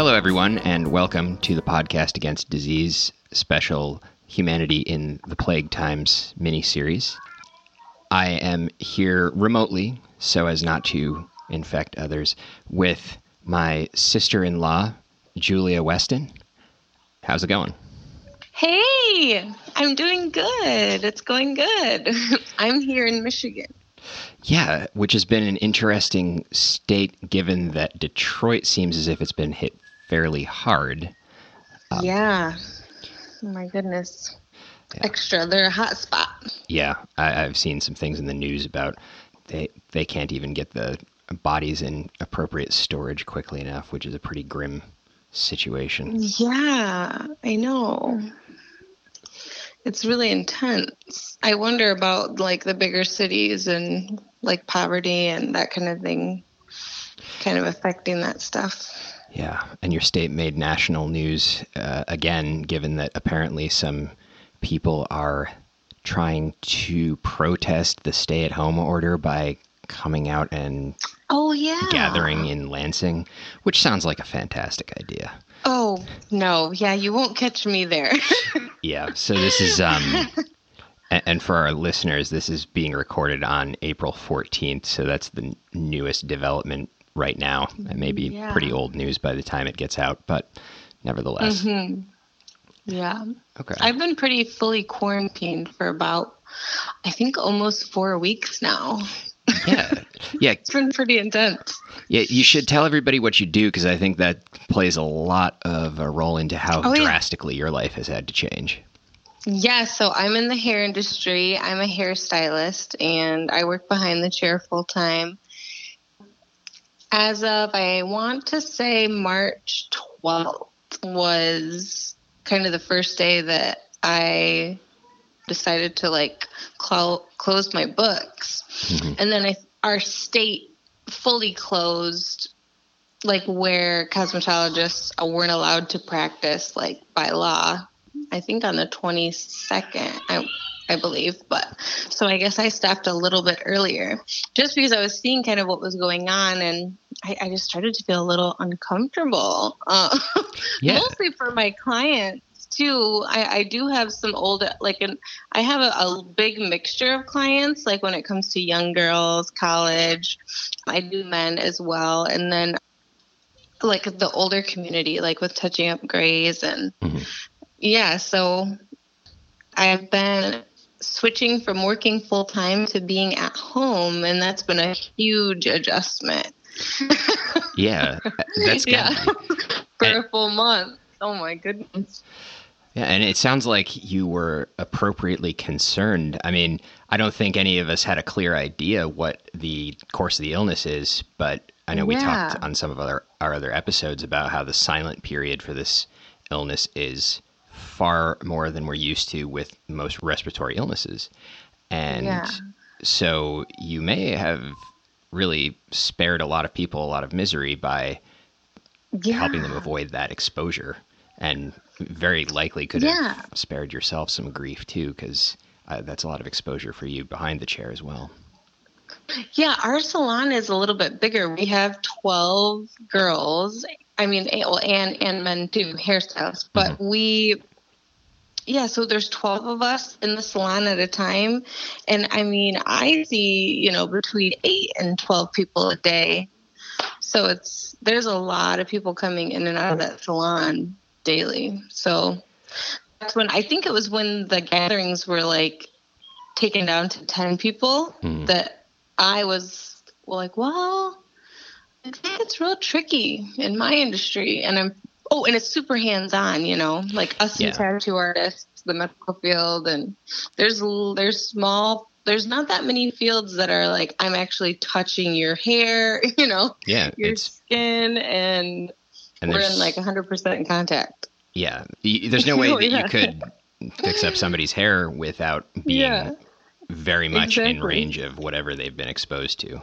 Hello, everyone, and welcome to the podcast Against Disease special Humanity in the Plague Times mini series. I am here remotely so as not to infect others with my sister in law, Julia Weston. How's it going? Hey, I'm doing good. It's going good. I'm here in Michigan. Yeah, which has been an interesting state given that Detroit seems as if it's been hit fairly hard. Um, yeah. Oh my goodness. Yeah. Extra. They're a hot spot. Yeah, I, have seen some things in the news about they they can't even get the bodies in appropriate storage quickly enough, which is a pretty grim situation. Yeah, I know. It's really intense. I wonder about like the bigger cities and like poverty and that kind of thing kind of affecting that stuff. Yeah, and your state made national news uh, again, given that apparently some people are trying to protest the stay-at-home order by coming out and oh yeah gathering in Lansing, which sounds like a fantastic idea. Oh no, yeah, you won't catch me there. yeah, so this is um, and for our listeners, this is being recorded on April 14th, so that's the newest development right now. It may be yeah. pretty old news by the time it gets out, but nevertheless. Mm-hmm. Yeah. Okay. I've been pretty fully quarantined for about, I think, almost four weeks now. Yeah. Yeah. it's been pretty intense. Yeah. You should tell everybody what you do because I think that plays a lot of a role into how oh, drastically yeah. your life has had to change. Yeah, so I'm in the hair industry. I'm a hairstylist and I work behind the chair full time as of I want to say March 12th was kind of the first day that I decided to like cl- close my books. Mm-hmm. And then I, our state fully closed like where cosmetologists weren't allowed to practice like by law. I think on the 22nd. I I believe. But so I guess I stopped a little bit earlier just because I was seeing kind of what was going on and I, I just started to feel a little uncomfortable. Uh, yeah. Mostly for my clients too. I, I do have some old, like, an, I have a, a big mixture of clients, like when it comes to young girls, college. I do men as well. And then like the older community, like with touching up grays and mm-hmm. yeah, so I've been switching from working full time to being at home, and that's been a huge adjustment. yeah, that's yeah for a full month. Oh my goodness. Yeah, and it sounds like you were appropriately concerned. I mean, I don't think any of us had a clear idea what the course of the illness is, but I know we talked on some of our, our other episodes about how the silent period for this illness is far more than we're used to with most respiratory illnesses. And yeah. so you may have really spared a lot of people a lot of misery by yeah. helping them avoid that exposure. And very likely could yeah. have spared yourself some grief too, because uh, that's a lot of exposure for you behind the chair as well. Yeah, our salon is a little bit bigger. We have 12 girls. I mean, well, and, and men too, hairstylists, but mm-hmm. we yeah, so there's 12 of us in the salon at a time. And I mean, I see, you know, between 8 and 12 people a day. So it's there's a lot of people coming in and out of that salon daily. So that's when I think it was when the gatherings were like taken down to 10 people mm. that I was like, well, I think it's real tricky in my industry. And I'm Oh, and it's super hands on, you know, like us yeah. tattoo artists, the medical field, and there's there's small there's not that many fields that are like I'm actually touching your hair, you know, yeah, your skin, and, and we're in like 100 percent in contact. Yeah, there's no way that yeah. you could fix up somebody's hair without being yeah. very much exactly. in range of whatever they've been exposed to.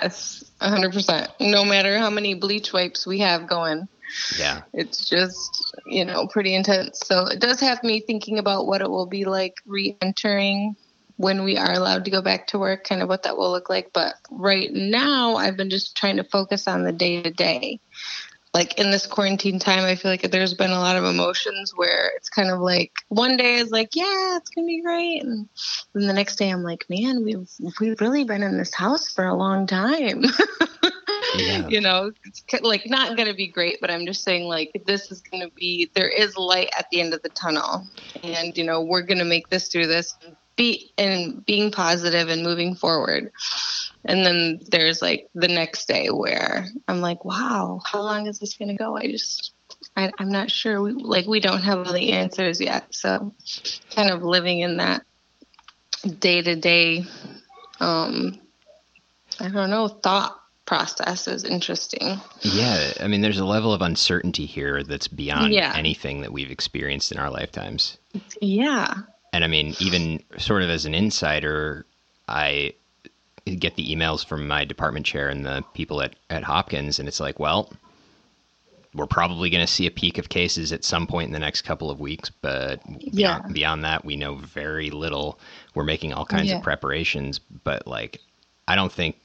Yes, 100 percent. No matter how many bleach wipes we have going, Yeah. It's just, you know, pretty intense. So it does have me thinking about what it will be like re entering when we are allowed to go back to work, kind of what that will look like. But right now, I've been just trying to focus on the day to day. Like in this quarantine time, I feel like there's been a lot of emotions where it's kind of like one day is like, yeah, it's gonna be great, and then the next day I'm like, man, we've we've really been in this house for a long time. Yeah. you know, it's like not going to be great, but I'm just saying like this is going to be there is light at the end of the tunnel, and you know we're going to make this through this be and being positive and moving forward. And then there's like the next day where I'm like, wow, how long is this going to go? I just, I, am not sure. We, like, we don't have all the answers yet. So, kind of living in that day to day, um, I don't know, thought process is interesting. Yeah. I mean, there's a level of uncertainty here that's beyond yeah. anything that we've experienced in our lifetimes. Yeah. And I mean, even sort of as an insider, I get the emails from my department chair and the people at, at Hopkins, and it's like, well, we're probably going to see a peak of cases at some point in the next couple of weeks, but yeah. beyond, beyond that, we know very little. We're making all kinds yeah. of preparations, but like, I don't think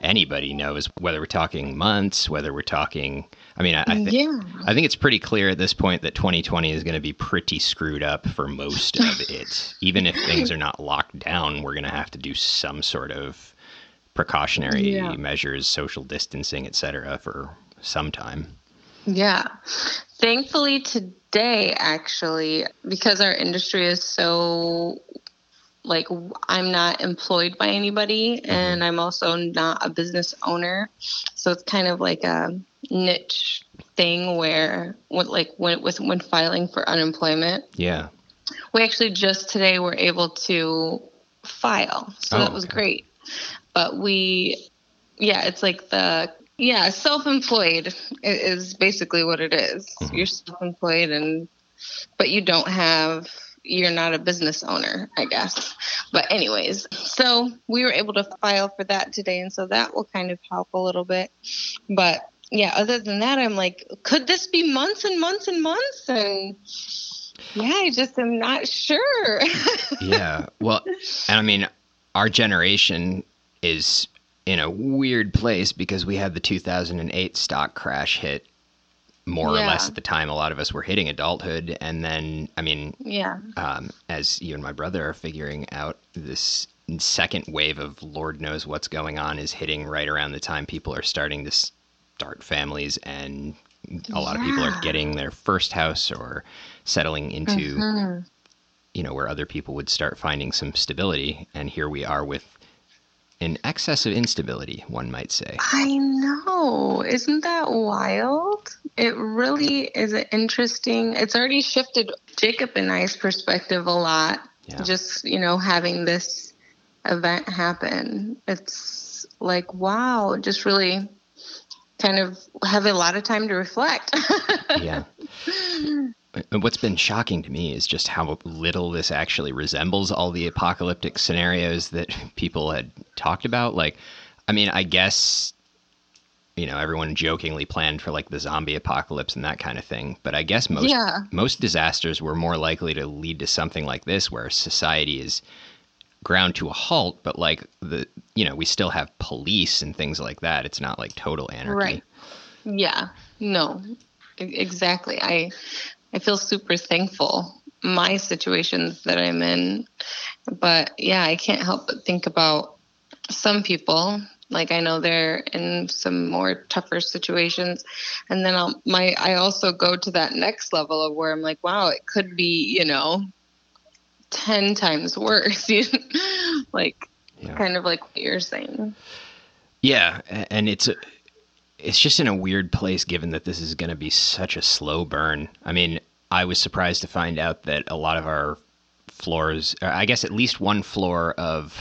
anybody knows whether we're talking months, whether we're talking. I mean, I, I think yeah. I think it's pretty clear at this point that 2020 is going to be pretty screwed up for most of it. Even if things are not locked down, we're going to have to do some sort of precautionary yeah. measures, social distancing, etc., for some time. Yeah. Thankfully, today, actually, because our industry is so like I'm not employed by anybody mm-hmm. and I'm also not a business owner. So it's kind of like a niche thing where when, like when with when filing for unemployment. Yeah. We actually just today were able to file. So oh, that was okay. great. But we yeah, it's like the yeah, self-employed is basically what it is. Mm-hmm. You're self-employed and but you don't have you're not a business owner, I guess. But anyways, so we were able to file for that today, and so that will kind of help a little bit. But yeah, other than that, I'm like, could this be months and months and months? And yeah, I just am not sure. yeah, well, and I mean, our generation is in a weird place because we had the 2008 stock crash hit more yeah. or less at the time a lot of us were hitting adulthood and then i mean yeah um, as you and my brother are figuring out this second wave of lord knows what's going on is hitting right around the time people are starting to start families and a lot yeah. of people are getting their first house or settling into mm-hmm. you know where other people would start finding some stability and here we are with an excess of instability, one might say. I know. Isn't that wild? It really is interesting. It's already shifted Jacob and I's perspective a lot. Yeah. Just, you know, having this event happen. It's like, wow, just really kind of have a lot of time to reflect. yeah. What's been shocking to me is just how little this actually resembles all the apocalyptic scenarios that people had talked about. Like, I mean, I guess, you know, everyone jokingly planned for like the zombie apocalypse and that kind of thing. But I guess most yeah. most disasters were more likely to lead to something like this, where society is ground to a halt, but like the you know we still have police and things like that. It's not like total anarchy. Right. Yeah. No. Exactly. I I feel super thankful my situations that I'm in. But yeah, I can't help but think about some people. Like I know they're in some more tougher situations, and then I'll my I also go to that next level of where I'm like, wow, it could be you know, ten times worse. like, yeah. kind of like what you're saying. Yeah, and it's a it's just in a weird place given that this is going to be such a slow burn. I mean, I was surprised to find out that a lot of our floors, I guess at least one floor of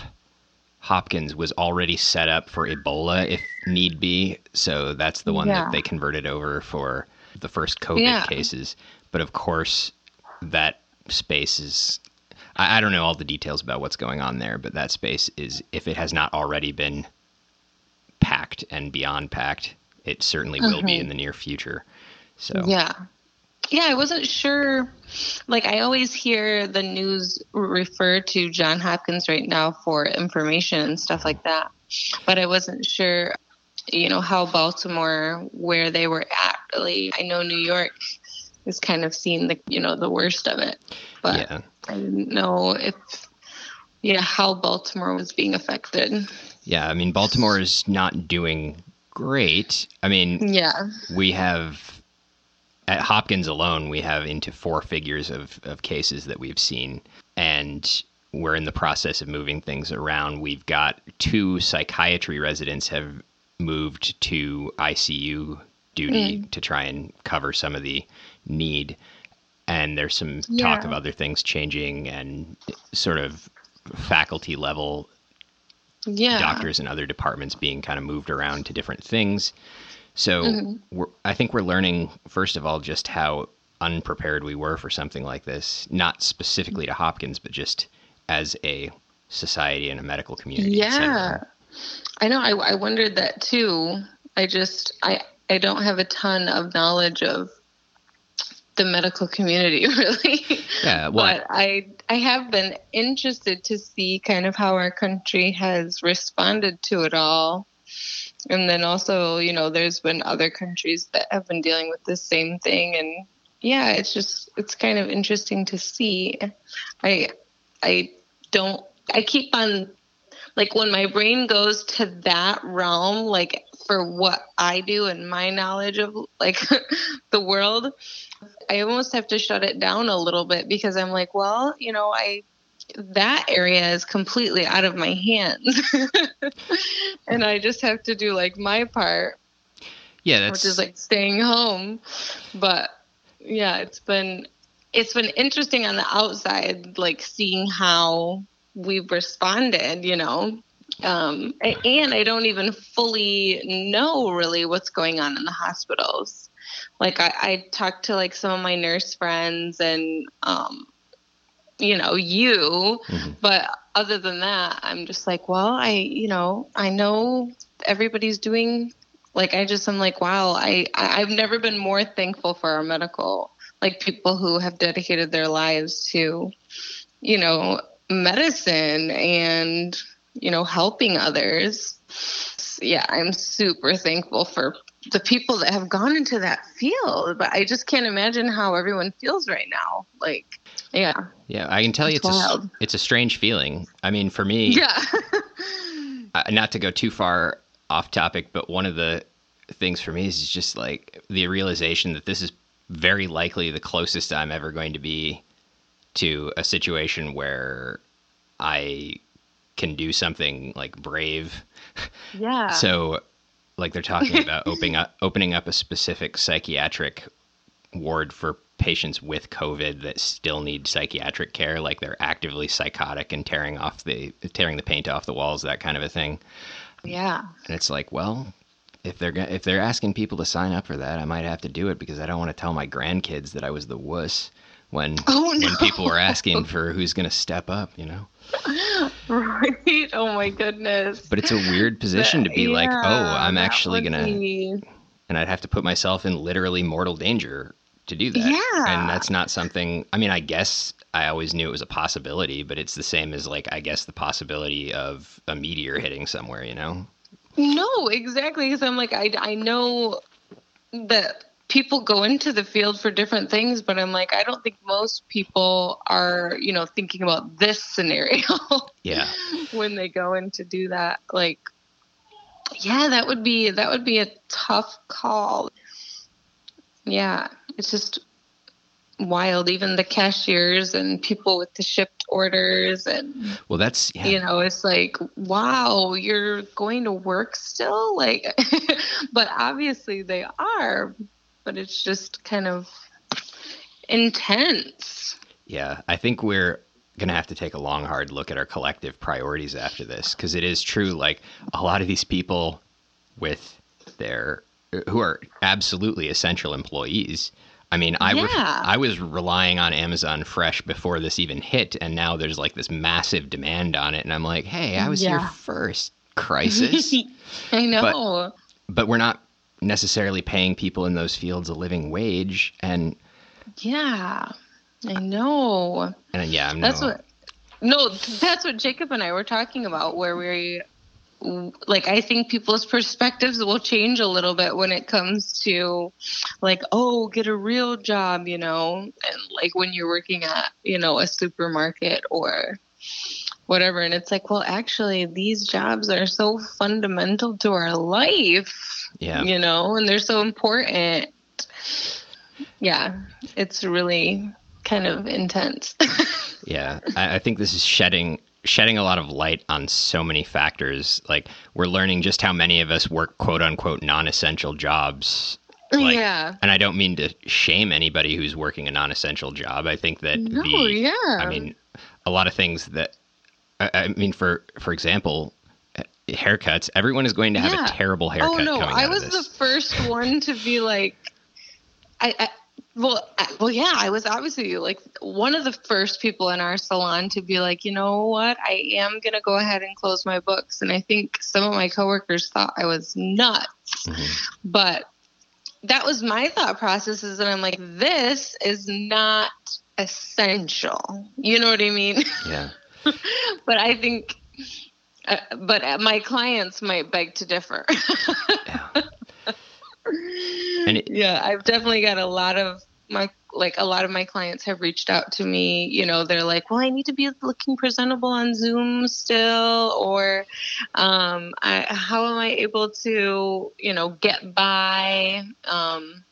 Hopkins was already set up for Ebola if need be. So that's the one yeah. that they converted over for the first COVID yeah. cases. But of course, that space is. I, I don't know all the details about what's going on there, but that space is, if it has not already been packed and beyond packed, it certainly will be in the near future. So yeah, yeah, I wasn't sure. Like I always hear the news refer to John Hopkins right now for information and stuff like that, but I wasn't sure, you know, how Baltimore where they were at. Really, I know New York is kind of seeing the you know the worst of it, but yeah. I didn't know if yeah how Baltimore was being affected. Yeah, I mean Baltimore is not doing great. I mean, yeah, we have at Hopkins alone, we have into four figures of, of cases that we've seen. And we're in the process of moving things around. We've got two psychiatry residents have moved to ICU duty mm. to try and cover some of the need. And there's some yeah. talk of other things changing and sort of faculty level yeah. doctors and other departments being kind of moved around to different things. So mm-hmm. I think we're learning, first of all, just how unprepared we were for something like this, not specifically to Hopkins, but just as a society and a medical community. Yeah. I know. I, I wondered that too. I just, I, I don't have a ton of knowledge of the medical community really. Yeah, well, but I I have been interested to see kind of how our country has responded to it all. And then also you know there's been other countries that have been dealing with the same thing. And yeah it's just it's kind of interesting to see. I i don't i keep on like when my brain goes to that realm like for what i do and my knowledge of like the world i almost have to shut it down a little bit because i'm like well you know i that area is completely out of my hands. and I just have to do like my part. Yeah, that's which is like staying home. But yeah, it's been it's been interesting on the outside, like seeing how we've responded, you know. Um, and I don't even fully know really what's going on in the hospitals. Like I, I talked to like some of my nurse friends and um, you know you mm-hmm. but other than that i'm just like well i you know i know everybody's doing like i just i'm like wow i i've never been more thankful for our medical like people who have dedicated their lives to you know medicine and you know helping others yeah i'm super thankful for the people that have gone into that field but i just can't imagine how everyone feels right now like yeah. Yeah, I can tell it's you it's wild. a, it's a strange feeling. I mean, for me, yeah. uh, not to go too far off topic, but one of the things for me is just like the realization that this is very likely the closest I'm ever going to be to a situation where I can do something like brave. Yeah. so like they're talking about opening up opening up a specific psychiatric ward for patients with COVID that still need psychiatric care, like they're actively psychotic and tearing off the tearing the paint off the walls, that kind of a thing. Yeah. And it's like, well, if they're if they're asking people to sign up for that, I might have to do it because I don't want to tell my grandkids that I was the wuss when oh, no. when people were asking for who's going to step up, you know. Right. Oh my goodness. But it's a weird position but, to be yeah, like, "Oh, I'm actually going to and I'd have to put myself in literally mortal danger to do that. Yeah. And that's not something, I mean, I guess I always knew it was a possibility, but it's the same as, like, I guess the possibility of a meteor hitting somewhere, you know? No, exactly. Because I'm like, I, I know that people go into the field for different things, but I'm like, I don't think most people are, you know, thinking about this scenario. yeah. when they go in to do that. Like, yeah, that would be that would be a tough call. Yeah, it's just wild. Even the cashiers and people with the shipped orders and well, that's yeah. you know, it's like wow, you're going to work still, like, but obviously they are, but it's just kind of intense. Yeah, I think we're going to have to take a long, hard look at our collective priorities after this because it is true. Like a lot of these people with their who are absolutely essential employees. I mean, I yeah. was I was relying on Amazon Fresh before this even hit, and now there's like this massive demand on it, and I'm like, hey, I was yeah. here first. Crisis. I know. But, but we're not necessarily paying people in those fields a living wage and yeah i know. And yeah I'm that's no, what no that's what jacob and i were talking about where we like I think people's perspectives will change a little bit when it comes to like oh get a real job you know and like when you're working at you know a supermarket or whatever and it's like well actually these jobs are so fundamental to our life yeah you know and they're so important yeah it's really kind of intense yeah I, I think this is shedding shedding a lot of light on so many factors. Like we're learning just how many of us work quote unquote non-essential jobs. Like, yeah. And I don't mean to shame anybody who's working a non-essential job. I think that no, the yeah. I mean a lot of things that I, I mean for for example haircuts everyone is going to have yeah. a terrible haircut oh no i was the first one to be like I, I well, well, yeah, I was obviously like one of the first people in our salon to be like, you know what, I am gonna go ahead and close my books, and I think some of my coworkers thought I was nuts, mm-hmm. but that was my thought processes, and I'm like, this is not essential. You know what I mean? Yeah. but I think, uh, but my clients might beg to differ. yeah. And it, yeah, I've definitely got a lot of my like a lot of my clients have reached out to me you know they're like well i need to be looking presentable on zoom still or um, I, how am i able to you know get by um,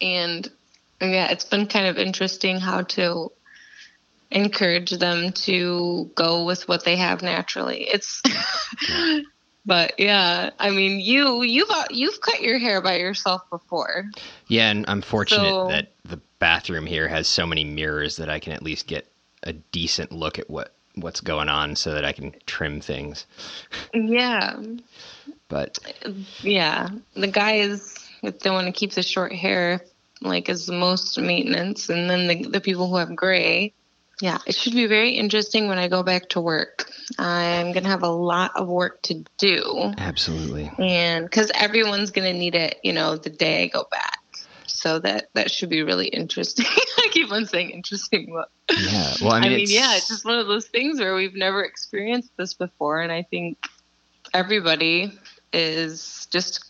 and yeah it's been kind of interesting how to encourage them to go with what they have naturally it's but yeah, I mean, you you've you've cut your hair by yourself before. Yeah, and I'm fortunate so, that the bathroom here has so many mirrors that I can at least get a decent look at what what's going on, so that I can trim things. Yeah. But yeah, the guys if they want to keep the short hair, like is the most maintenance, and then the the people who have gray yeah, it should be very interesting when I go back to work. I'm going to have a lot of work to do. Absolutely. And because everyone's going to need it, you know, the day I go back. So that that should be really interesting. I keep on saying interesting, but yeah. Well, I mean, I mean yeah, it's just one of those things where we've never experienced this before, and I think everybody is just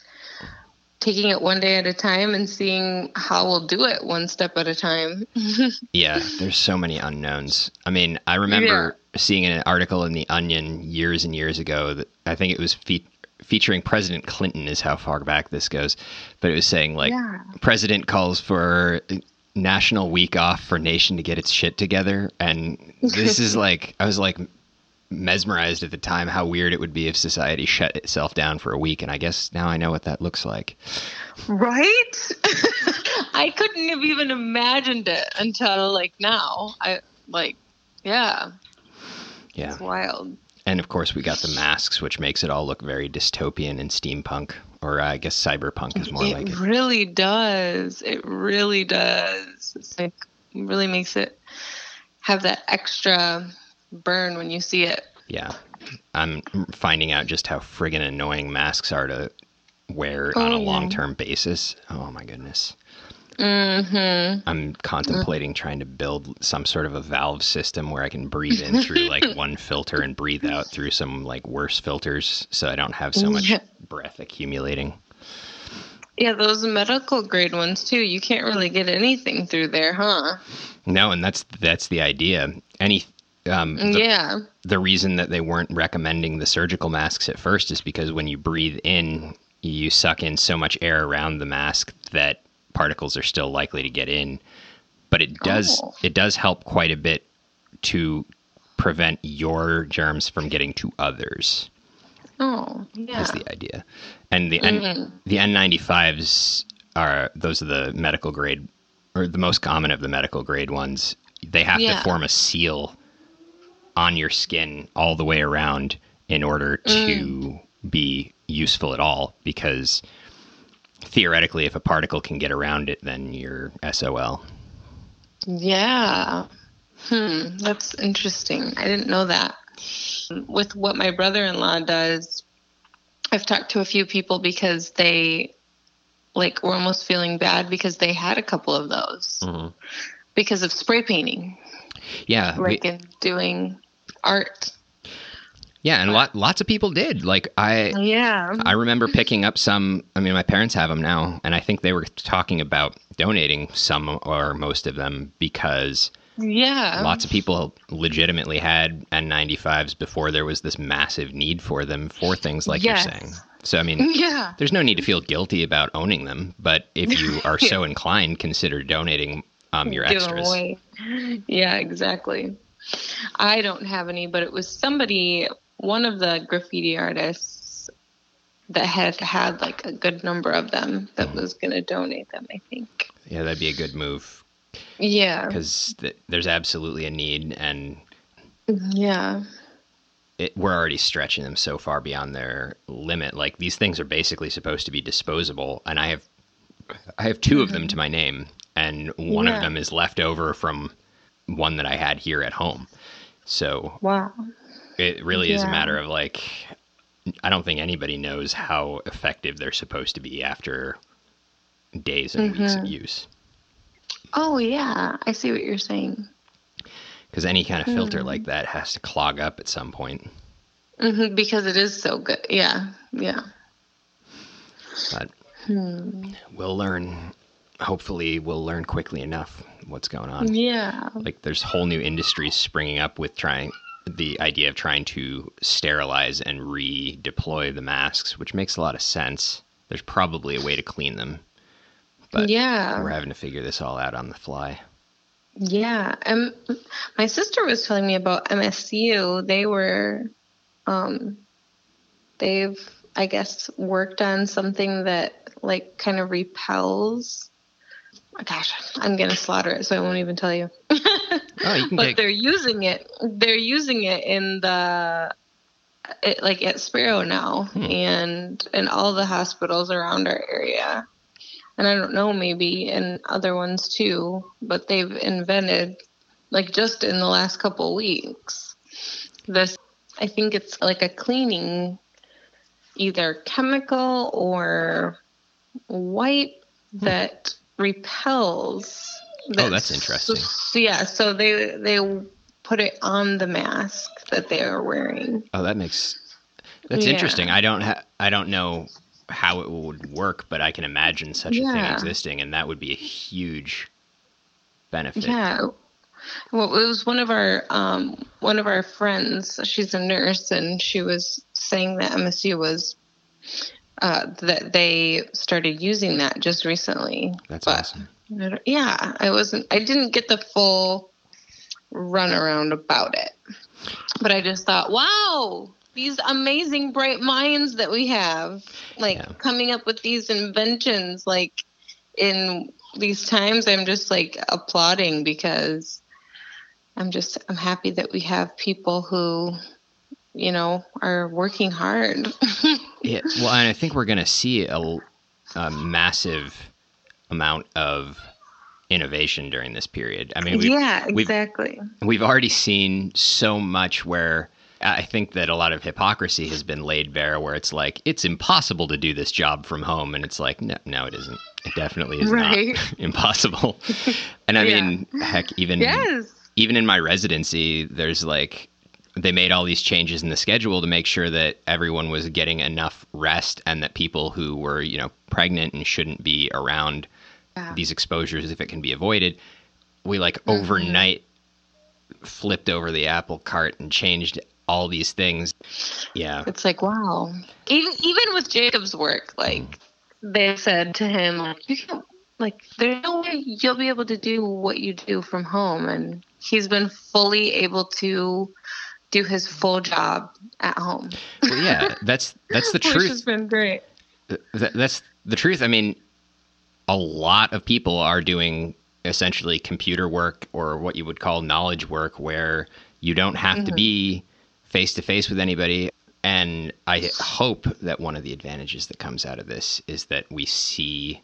taking it one day at a time and seeing how we'll do it one step at a time. yeah, there's so many unknowns. I mean, I remember yeah. seeing an article in the Onion years and years ago that I think it was fe- featuring President Clinton is how far back this goes, but it was saying like yeah. president calls for national week off for nation to get its shit together and this is like I was like mesmerized at the time how weird it would be if society shut itself down for a week and i guess now i know what that looks like. Right? I couldn't have even imagined it until like now. I like yeah. Yeah. it's wild. And of course we got the masks which makes it all look very dystopian and steampunk or uh, i guess cyberpunk is more it like it. really does. It really does. It's like really makes it have that extra burn when you see it. Yeah. I'm finding out just how friggin' annoying masks are to wear oh, on a long term basis. Oh my goodness. Mm-hmm. I'm contemplating trying to build some sort of a valve system where I can breathe in through like one filter and breathe out through some like worse filters so I don't have so much breath accumulating. Yeah, those medical grade ones too. You can't really get anything through there, huh? No, and that's that's the idea. Any um, the, yeah. The reason that they weren't recommending the surgical masks at first is because when you breathe in, you suck in so much air around the mask that particles are still likely to get in. But it does oh. it does help quite a bit to prevent your germs from getting to others. Oh, yeah. That's the idea. And the mm-hmm. N, the N95s are those are the medical grade or the most common of the medical grade ones. They have yeah. to form a seal on your skin all the way around in order to mm. be useful at all because theoretically if a particle can get around it then you're SOL. Yeah. Hmm, that's interesting. I didn't know that. With what my brother-in-law does, I've talked to a few people because they like were almost feeling bad because they had a couple of those mm-hmm. because of spray painting. Yeah, like we, in doing art. Yeah, and lot, lots of people did. Like I, yeah, I remember picking up some. I mean, my parents have them now, and I think they were talking about donating some or most of them because yeah, lots of people legitimately had N95s before there was this massive need for them for things like yes. you're saying. So I mean, yeah, there's no need to feel guilty about owning them, but if you are so inclined, consider donating um, your extras. Away. Yeah, exactly. I don't have any, but it was somebody, one of the graffiti artists that had had like a good number of them that was going to donate them, I think. Yeah, that'd be a good move. Yeah. Because th- there's absolutely a need, and yeah. It, we're already stretching them so far beyond their limit. Like these things are basically supposed to be disposable, and I have, I have 2 mm-hmm. of them mm-hmm. to my name, and one yeah. of them is left over from one that I had here at home. So wow, it really yeah. is a matter of like I don't think anybody knows how effective they're supposed to be after days and mm-hmm. weeks of use. Oh yeah, I see what you're saying. Because any kind of filter mm. like that has to clog up at some point. Mm-hmm, because it is so good. Yeah, yeah. But hmm. we'll learn hopefully we'll learn quickly enough what's going on. Yeah. Like there's whole new industries springing up with trying the idea of trying to sterilize and redeploy the masks, which makes a lot of sense. There's probably a way to clean them. But yeah. we're having to figure this all out on the fly. Yeah. Um my sister was telling me about MSU. They were um they've I guess worked on something that like kind of repels gosh, I'm gonna slaughter it, so I won't even tell you. oh, you but they're using it. They're using it in the it, like at Sparrow now, hmm. and in all the hospitals around our area. And I don't know, maybe in other ones too, but they've invented, like just in the last couple weeks, this. I think it's like a cleaning, either chemical or wipe hmm. that repels. oh, that's interesting. So, yeah, so they they put it on the mask that they are wearing. Oh, that makes that's yeah. interesting. I don't ha- I don't know how it would work, but I can imagine such yeah. a thing existing, and that would be a huge benefit. Yeah. Well, it was one of our um, one of our friends. She's a nurse, and she was saying that MSU was uh, that they started using that just recently. That's but, awesome. Yeah, I wasn't. I didn't get the full runaround about it, but I just thought, wow, these amazing bright minds that we have, like yeah. coming up with these inventions, like in these times, I'm just like applauding because I'm just I'm happy that we have people who you know, are working hard. yeah, well, and I think we're going to see a, a, massive amount of innovation during this period. I mean, we've, yeah, exactly. We've, we've already seen so much where I think that a lot of hypocrisy has been laid bare, where it's like it's impossible to do this job from home, and it's like no, no, it isn't. It definitely is right. not impossible. and I yeah. mean, heck, even yes. even in my residency, there's like they made all these changes in the schedule to make sure that everyone was getting enough rest and that people who were, you know, pregnant and shouldn't be around yeah. these exposures if it can be avoided. We like mm-hmm. overnight flipped over the apple cart and changed all these things. Yeah. It's like, wow. Even even with Jacob's work, like mm. they said to him like you can like there's no way you'll be able to do what you do from home and he's been fully able to do his full job at home. well, yeah, that's that's the truth. Which has been great. That, that's the truth. I mean, a lot of people are doing essentially computer work or what you would call knowledge work, where you don't have mm-hmm. to be face to face with anybody. And I hope that one of the advantages that comes out of this is that we see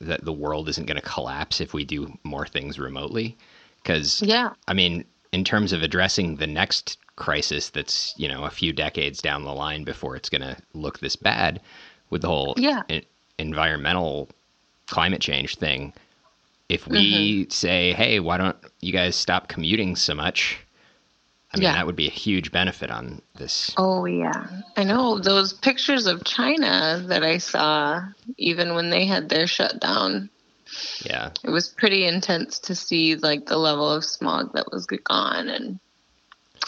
that the world isn't going to collapse if we do more things remotely. Because, yeah, I mean, in terms of addressing the next crisis that's, you know, a few decades down the line before it's going to look this bad with the whole yeah. environmental climate change thing. If we mm-hmm. say, hey, why don't you guys stop commuting so much? I mean, yeah. that would be a huge benefit on this. Oh, yeah. I know those pictures of China that I saw, even when they had their shutdown. Yeah. It was pretty intense to see, like, the level of smog that was gone. And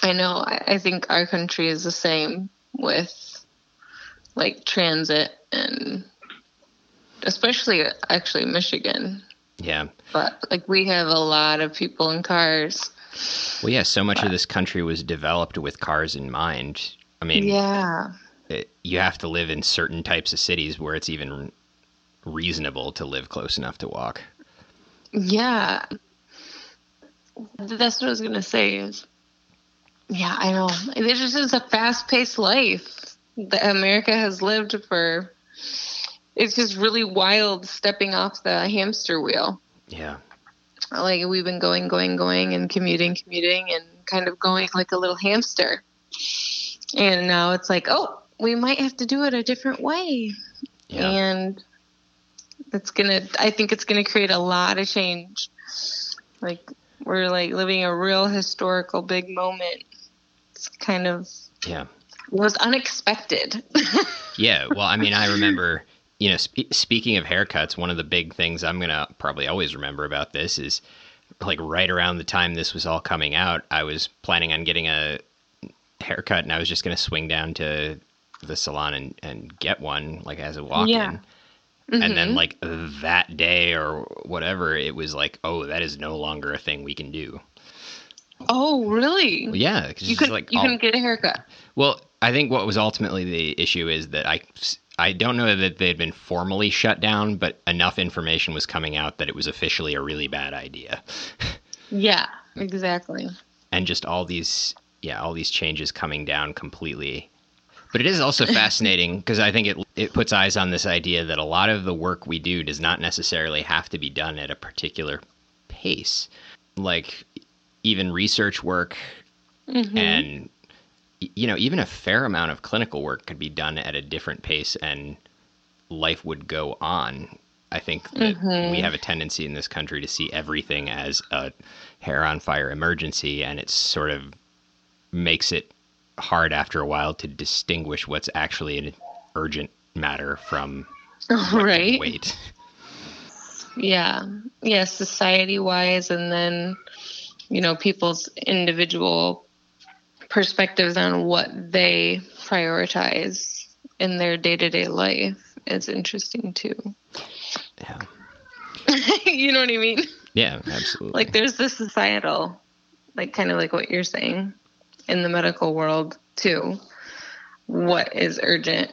I know, I, I think our country is the same with, like, transit and especially, actually, Michigan. Yeah. But, like, we have a lot of people in cars well, yeah, so much but, of this country was developed with cars in mind. I mean, yeah, it, you have to live in certain types of cities where it's even reasonable to live close enough to walk. Yeah, that's what I was gonna say. Is yeah, I know. This just is a fast-paced life that America has lived for. It's just really wild stepping off the hamster wheel. Yeah like we've been going, going, going, and commuting, commuting, and kind of going like a little hamster. And now it's like, oh, we might have to do it a different way. Yeah. And it's gonna. I think it's gonna create a lot of change. Like we're like living a real historical big moment. It's kind of yeah was unexpected. yeah, well, I mean, I remember you know, spe- speaking of haircuts, one of the big things I'm going to probably always remember about this is like right around the time this was all coming out, I was planning on getting a haircut and I was just going to swing down to the salon and, and get one like as a walk in. Yeah. Mm-hmm. And then mm-hmm. like that day or whatever, it was like, oh, that is no longer a thing we can do. Oh, really? Well, yeah, you could like you all... couldn't get a haircut. Well, I think what was ultimately the issue is that I I don't know that they had been formally shut down, but enough information was coming out that it was officially a really bad idea. yeah, exactly. And just all these, yeah, all these changes coming down completely. But it is also fascinating because I think it it puts eyes on this idea that a lot of the work we do does not necessarily have to be done at a particular pace. Like even research work mm-hmm. and you know, even a fair amount of clinical work could be done at a different pace and life would go on. I think that mm-hmm. we have a tendency in this country to see everything as a hair on fire emergency, and it sort of makes it hard after a while to distinguish what's actually an urgent matter from right. wait. Yeah. Yeah, society wise and then you know people's individual perspectives on what they prioritize in their day-to-day life is interesting too. Yeah. you know what I mean? Yeah, absolutely. Like there's the societal, like kind of like what you're saying in the medical world too. What is urgent?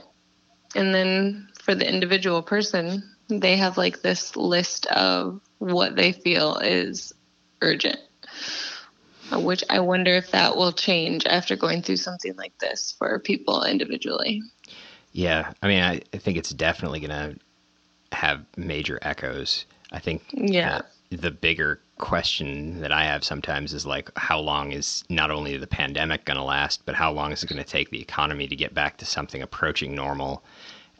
And then for the individual person, they have like this list of what they feel is urgent which I wonder if that will change after going through something like this for people individually. Yeah, I mean, I, I think it's definitely going to have major echoes. I think yeah. the bigger question that I have sometimes is like, how long is not only the pandemic going to last, but how long is it going to take the economy to get back to something approaching normal?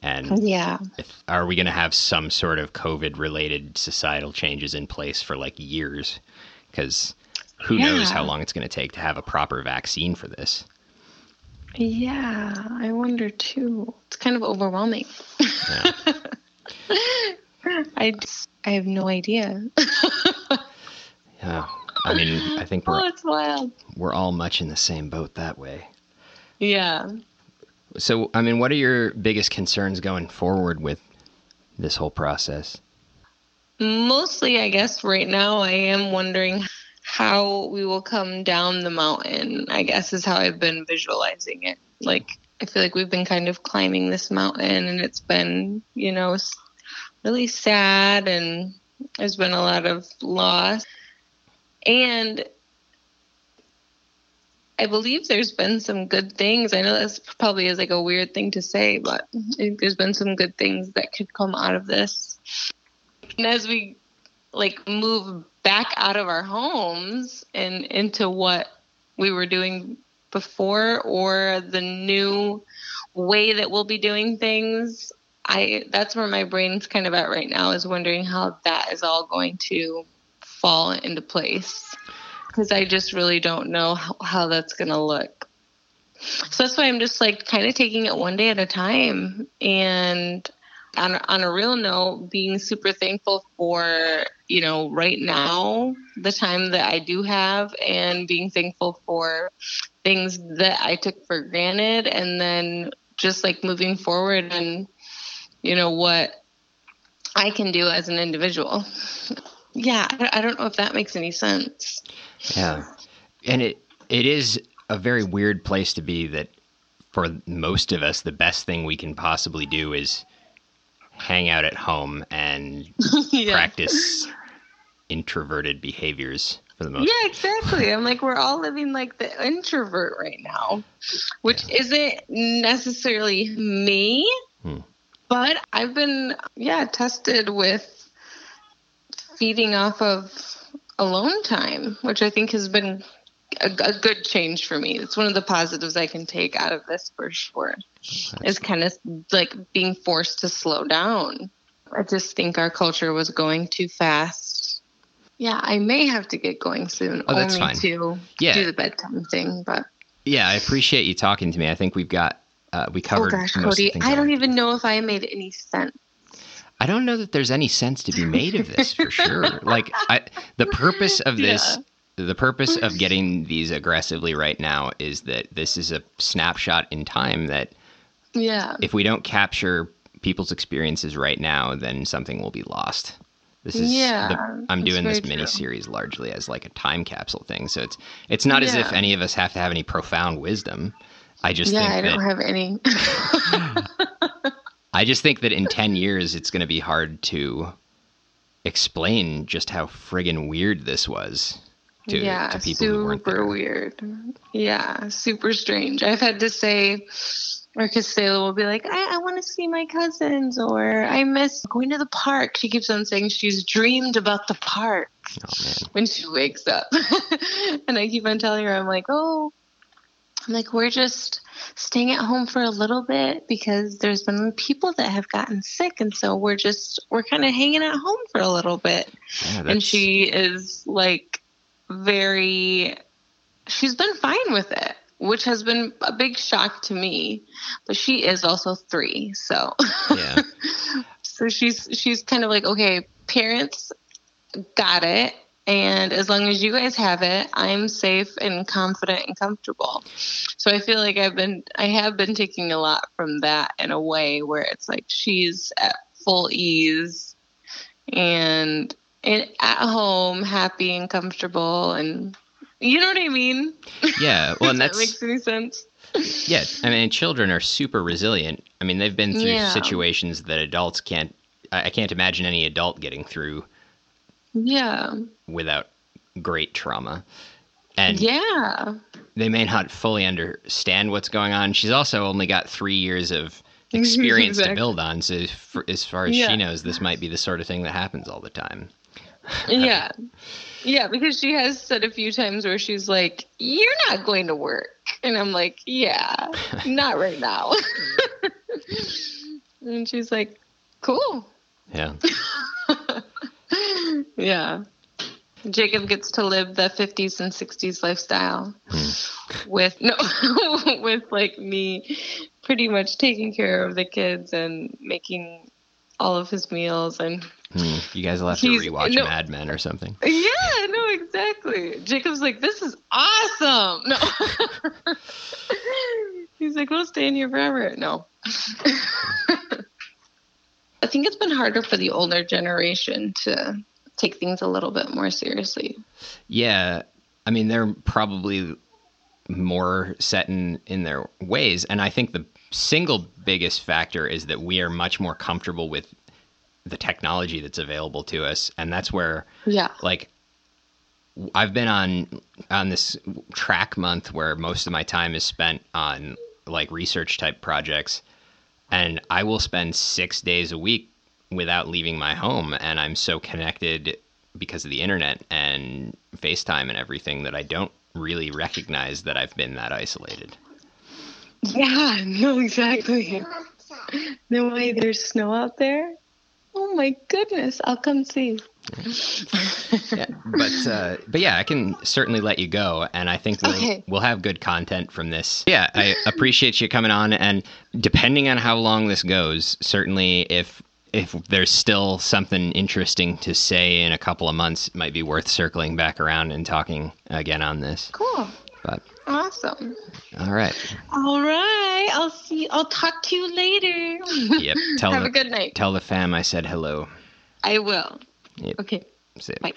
And yeah, if, are we going to have some sort of COVID related societal changes in place for like years? Because who yeah. knows how long it's going to take to have a proper vaccine for this. Yeah, I wonder too. It's kind of overwhelming. Yeah. I just, I have no idea. yeah. I mean, I think we're oh, we're all much in the same boat that way. Yeah. So, I mean, what are your biggest concerns going forward with this whole process? Mostly, I guess right now I am wondering how we will come down the mountain, I guess is how I've been visualizing it. Like, I feel like we've been kind of climbing this mountain and it's been, you know, really sad and there's been a lot of loss. And I believe there's been some good things. I know this probably is like a weird thing to say, but there's been some good things that could come out of this. And as we like move back out of our homes and into what we were doing before or the new way that we'll be doing things. I that's where my brain's kind of at right now is wondering how that is all going to fall into place. Because i just really don't know how, how that's going to look. So that's why i'm just like kind of taking it one day at a time. And on, on a real note, being super thankful for, you know, right now, the time that I do have, and being thankful for things that I took for granted, and then just like moving forward and, you know, what I can do as an individual. Yeah, I don't know if that makes any sense. Yeah. And it it is a very weird place to be that for most of us the best thing we can possibly do is hang out at home and yeah. practice introverted behaviors for the most yeah exactly i'm like we're all living like the introvert right now which yeah. isn't necessarily me hmm. but i've been yeah tested with feeding off of alone time which i think has been a, a, good change for me. It's one of the positives I can take out of this for sure. Is kind of like being forced to slow down. I just think our culture was going too fast. Yeah, I may have to get going soon. Oh, that's only fine. To yeah. do the bedtime thing, but yeah, I appreciate you talking to me. I think we've got uh, we covered. Oh gosh, Cody, I don't even know if I made any sense. I don't know that there's any sense to be made of this for sure. Like I, the purpose of this yeah the purpose of mm. getting these aggressively right now is that this is a snapshot in time that yeah. if we don't capture people's experiences right now then something will be lost. This is yeah, the, i'm doing this mini series largely as like a time capsule thing so it's it's not yeah. as if any of us have to have any profound wisdom. I just yeah i don't have any. I just think that in 10 years it's going to be hard to explain just how friggin weird this was to, yeah, to people who weren't there. Super weird. Yeah, super strange. I've had to say, or Costello will be like, I, I want to see my cousins, or I miss going to the park. She keeps on saying she's dreamed about the park oh, when she wakes up. and I keep on telling her, I'm like, oh, I'm like, we're just staying at home for a little bit because there's been people that have gotten sick. And so we're just, we're kind of hanging at home for a little bit. Yeah, and she is like, very she's been fine with it which has been a big shock to me. But she is also 3 so. Yeah. So she's she's kind of like okay parents got it. And as long as you guys have it i'm safe and confident and comfortable. So i feel like i've been i have been taking a lot from that in a way where it's like she's at full ease and and at home, happy and comfortable, and you know what I mean? Yeah, well, and that makes any sense. yeah, I mean, children are super resilient. I mean, they've been through yeah. situations that adults can't. I can't imagine any adult getting through. Yeah. Without great trauma, and yeah, they may not fully understand what's going on. She's also only got three years of experience exactly. to build on. So, for, as far as yeah. she knows, this might be the sort of thing that happens all the time yeah. Yeah, because she has said a few times where she's like, You're not going to work. And I'm like, Yeah, not right now. and she's like, Cool. Yeah. yeah. Jacob gets to live the 50s and 60s lifestyle hmm. with no with like me pretty much taking care of the kids and making all of his meals and Hmm. You guys will have to rewatch no, Mad Men or something. Yeah, no, exactly. Jacob's like, this is awesome. No. He's like, we'll stay in here forever. No. I think it's been harder for the older generation to take things a little bit more seriously. Yeah. I mean, they're probably more set in, in their ways. And I think the single biggest factor is that we are much more comfortable with the technology that's available to us and that's where yeah like I've been on on this track month where most of my time is spent on like research type projects and I will spend 6 days a week without leaving my home and I'm so connected because of the internet and FaceTime and everything that I don't really recognize that I've been that isolated. Yeah, no, exactly. No way, there's snow out there. Oh my goodness, I'll come see. yeah, but uh, but yeah, I can certainly let you go, and I think we'll okay. we'll have good content from this. Yeah, I appreciate you coming on, and depending on how long this goes, certainly if if there's still something interesting to say in a couple of months, it might be worth circling back around and talking again on this. Cool. But awesome. All right. All right. I'll see. I'll talk to you later. Yep. Tell Have the, a good night. Tell the fam I said hello. I will. Yep. Okay. Bye.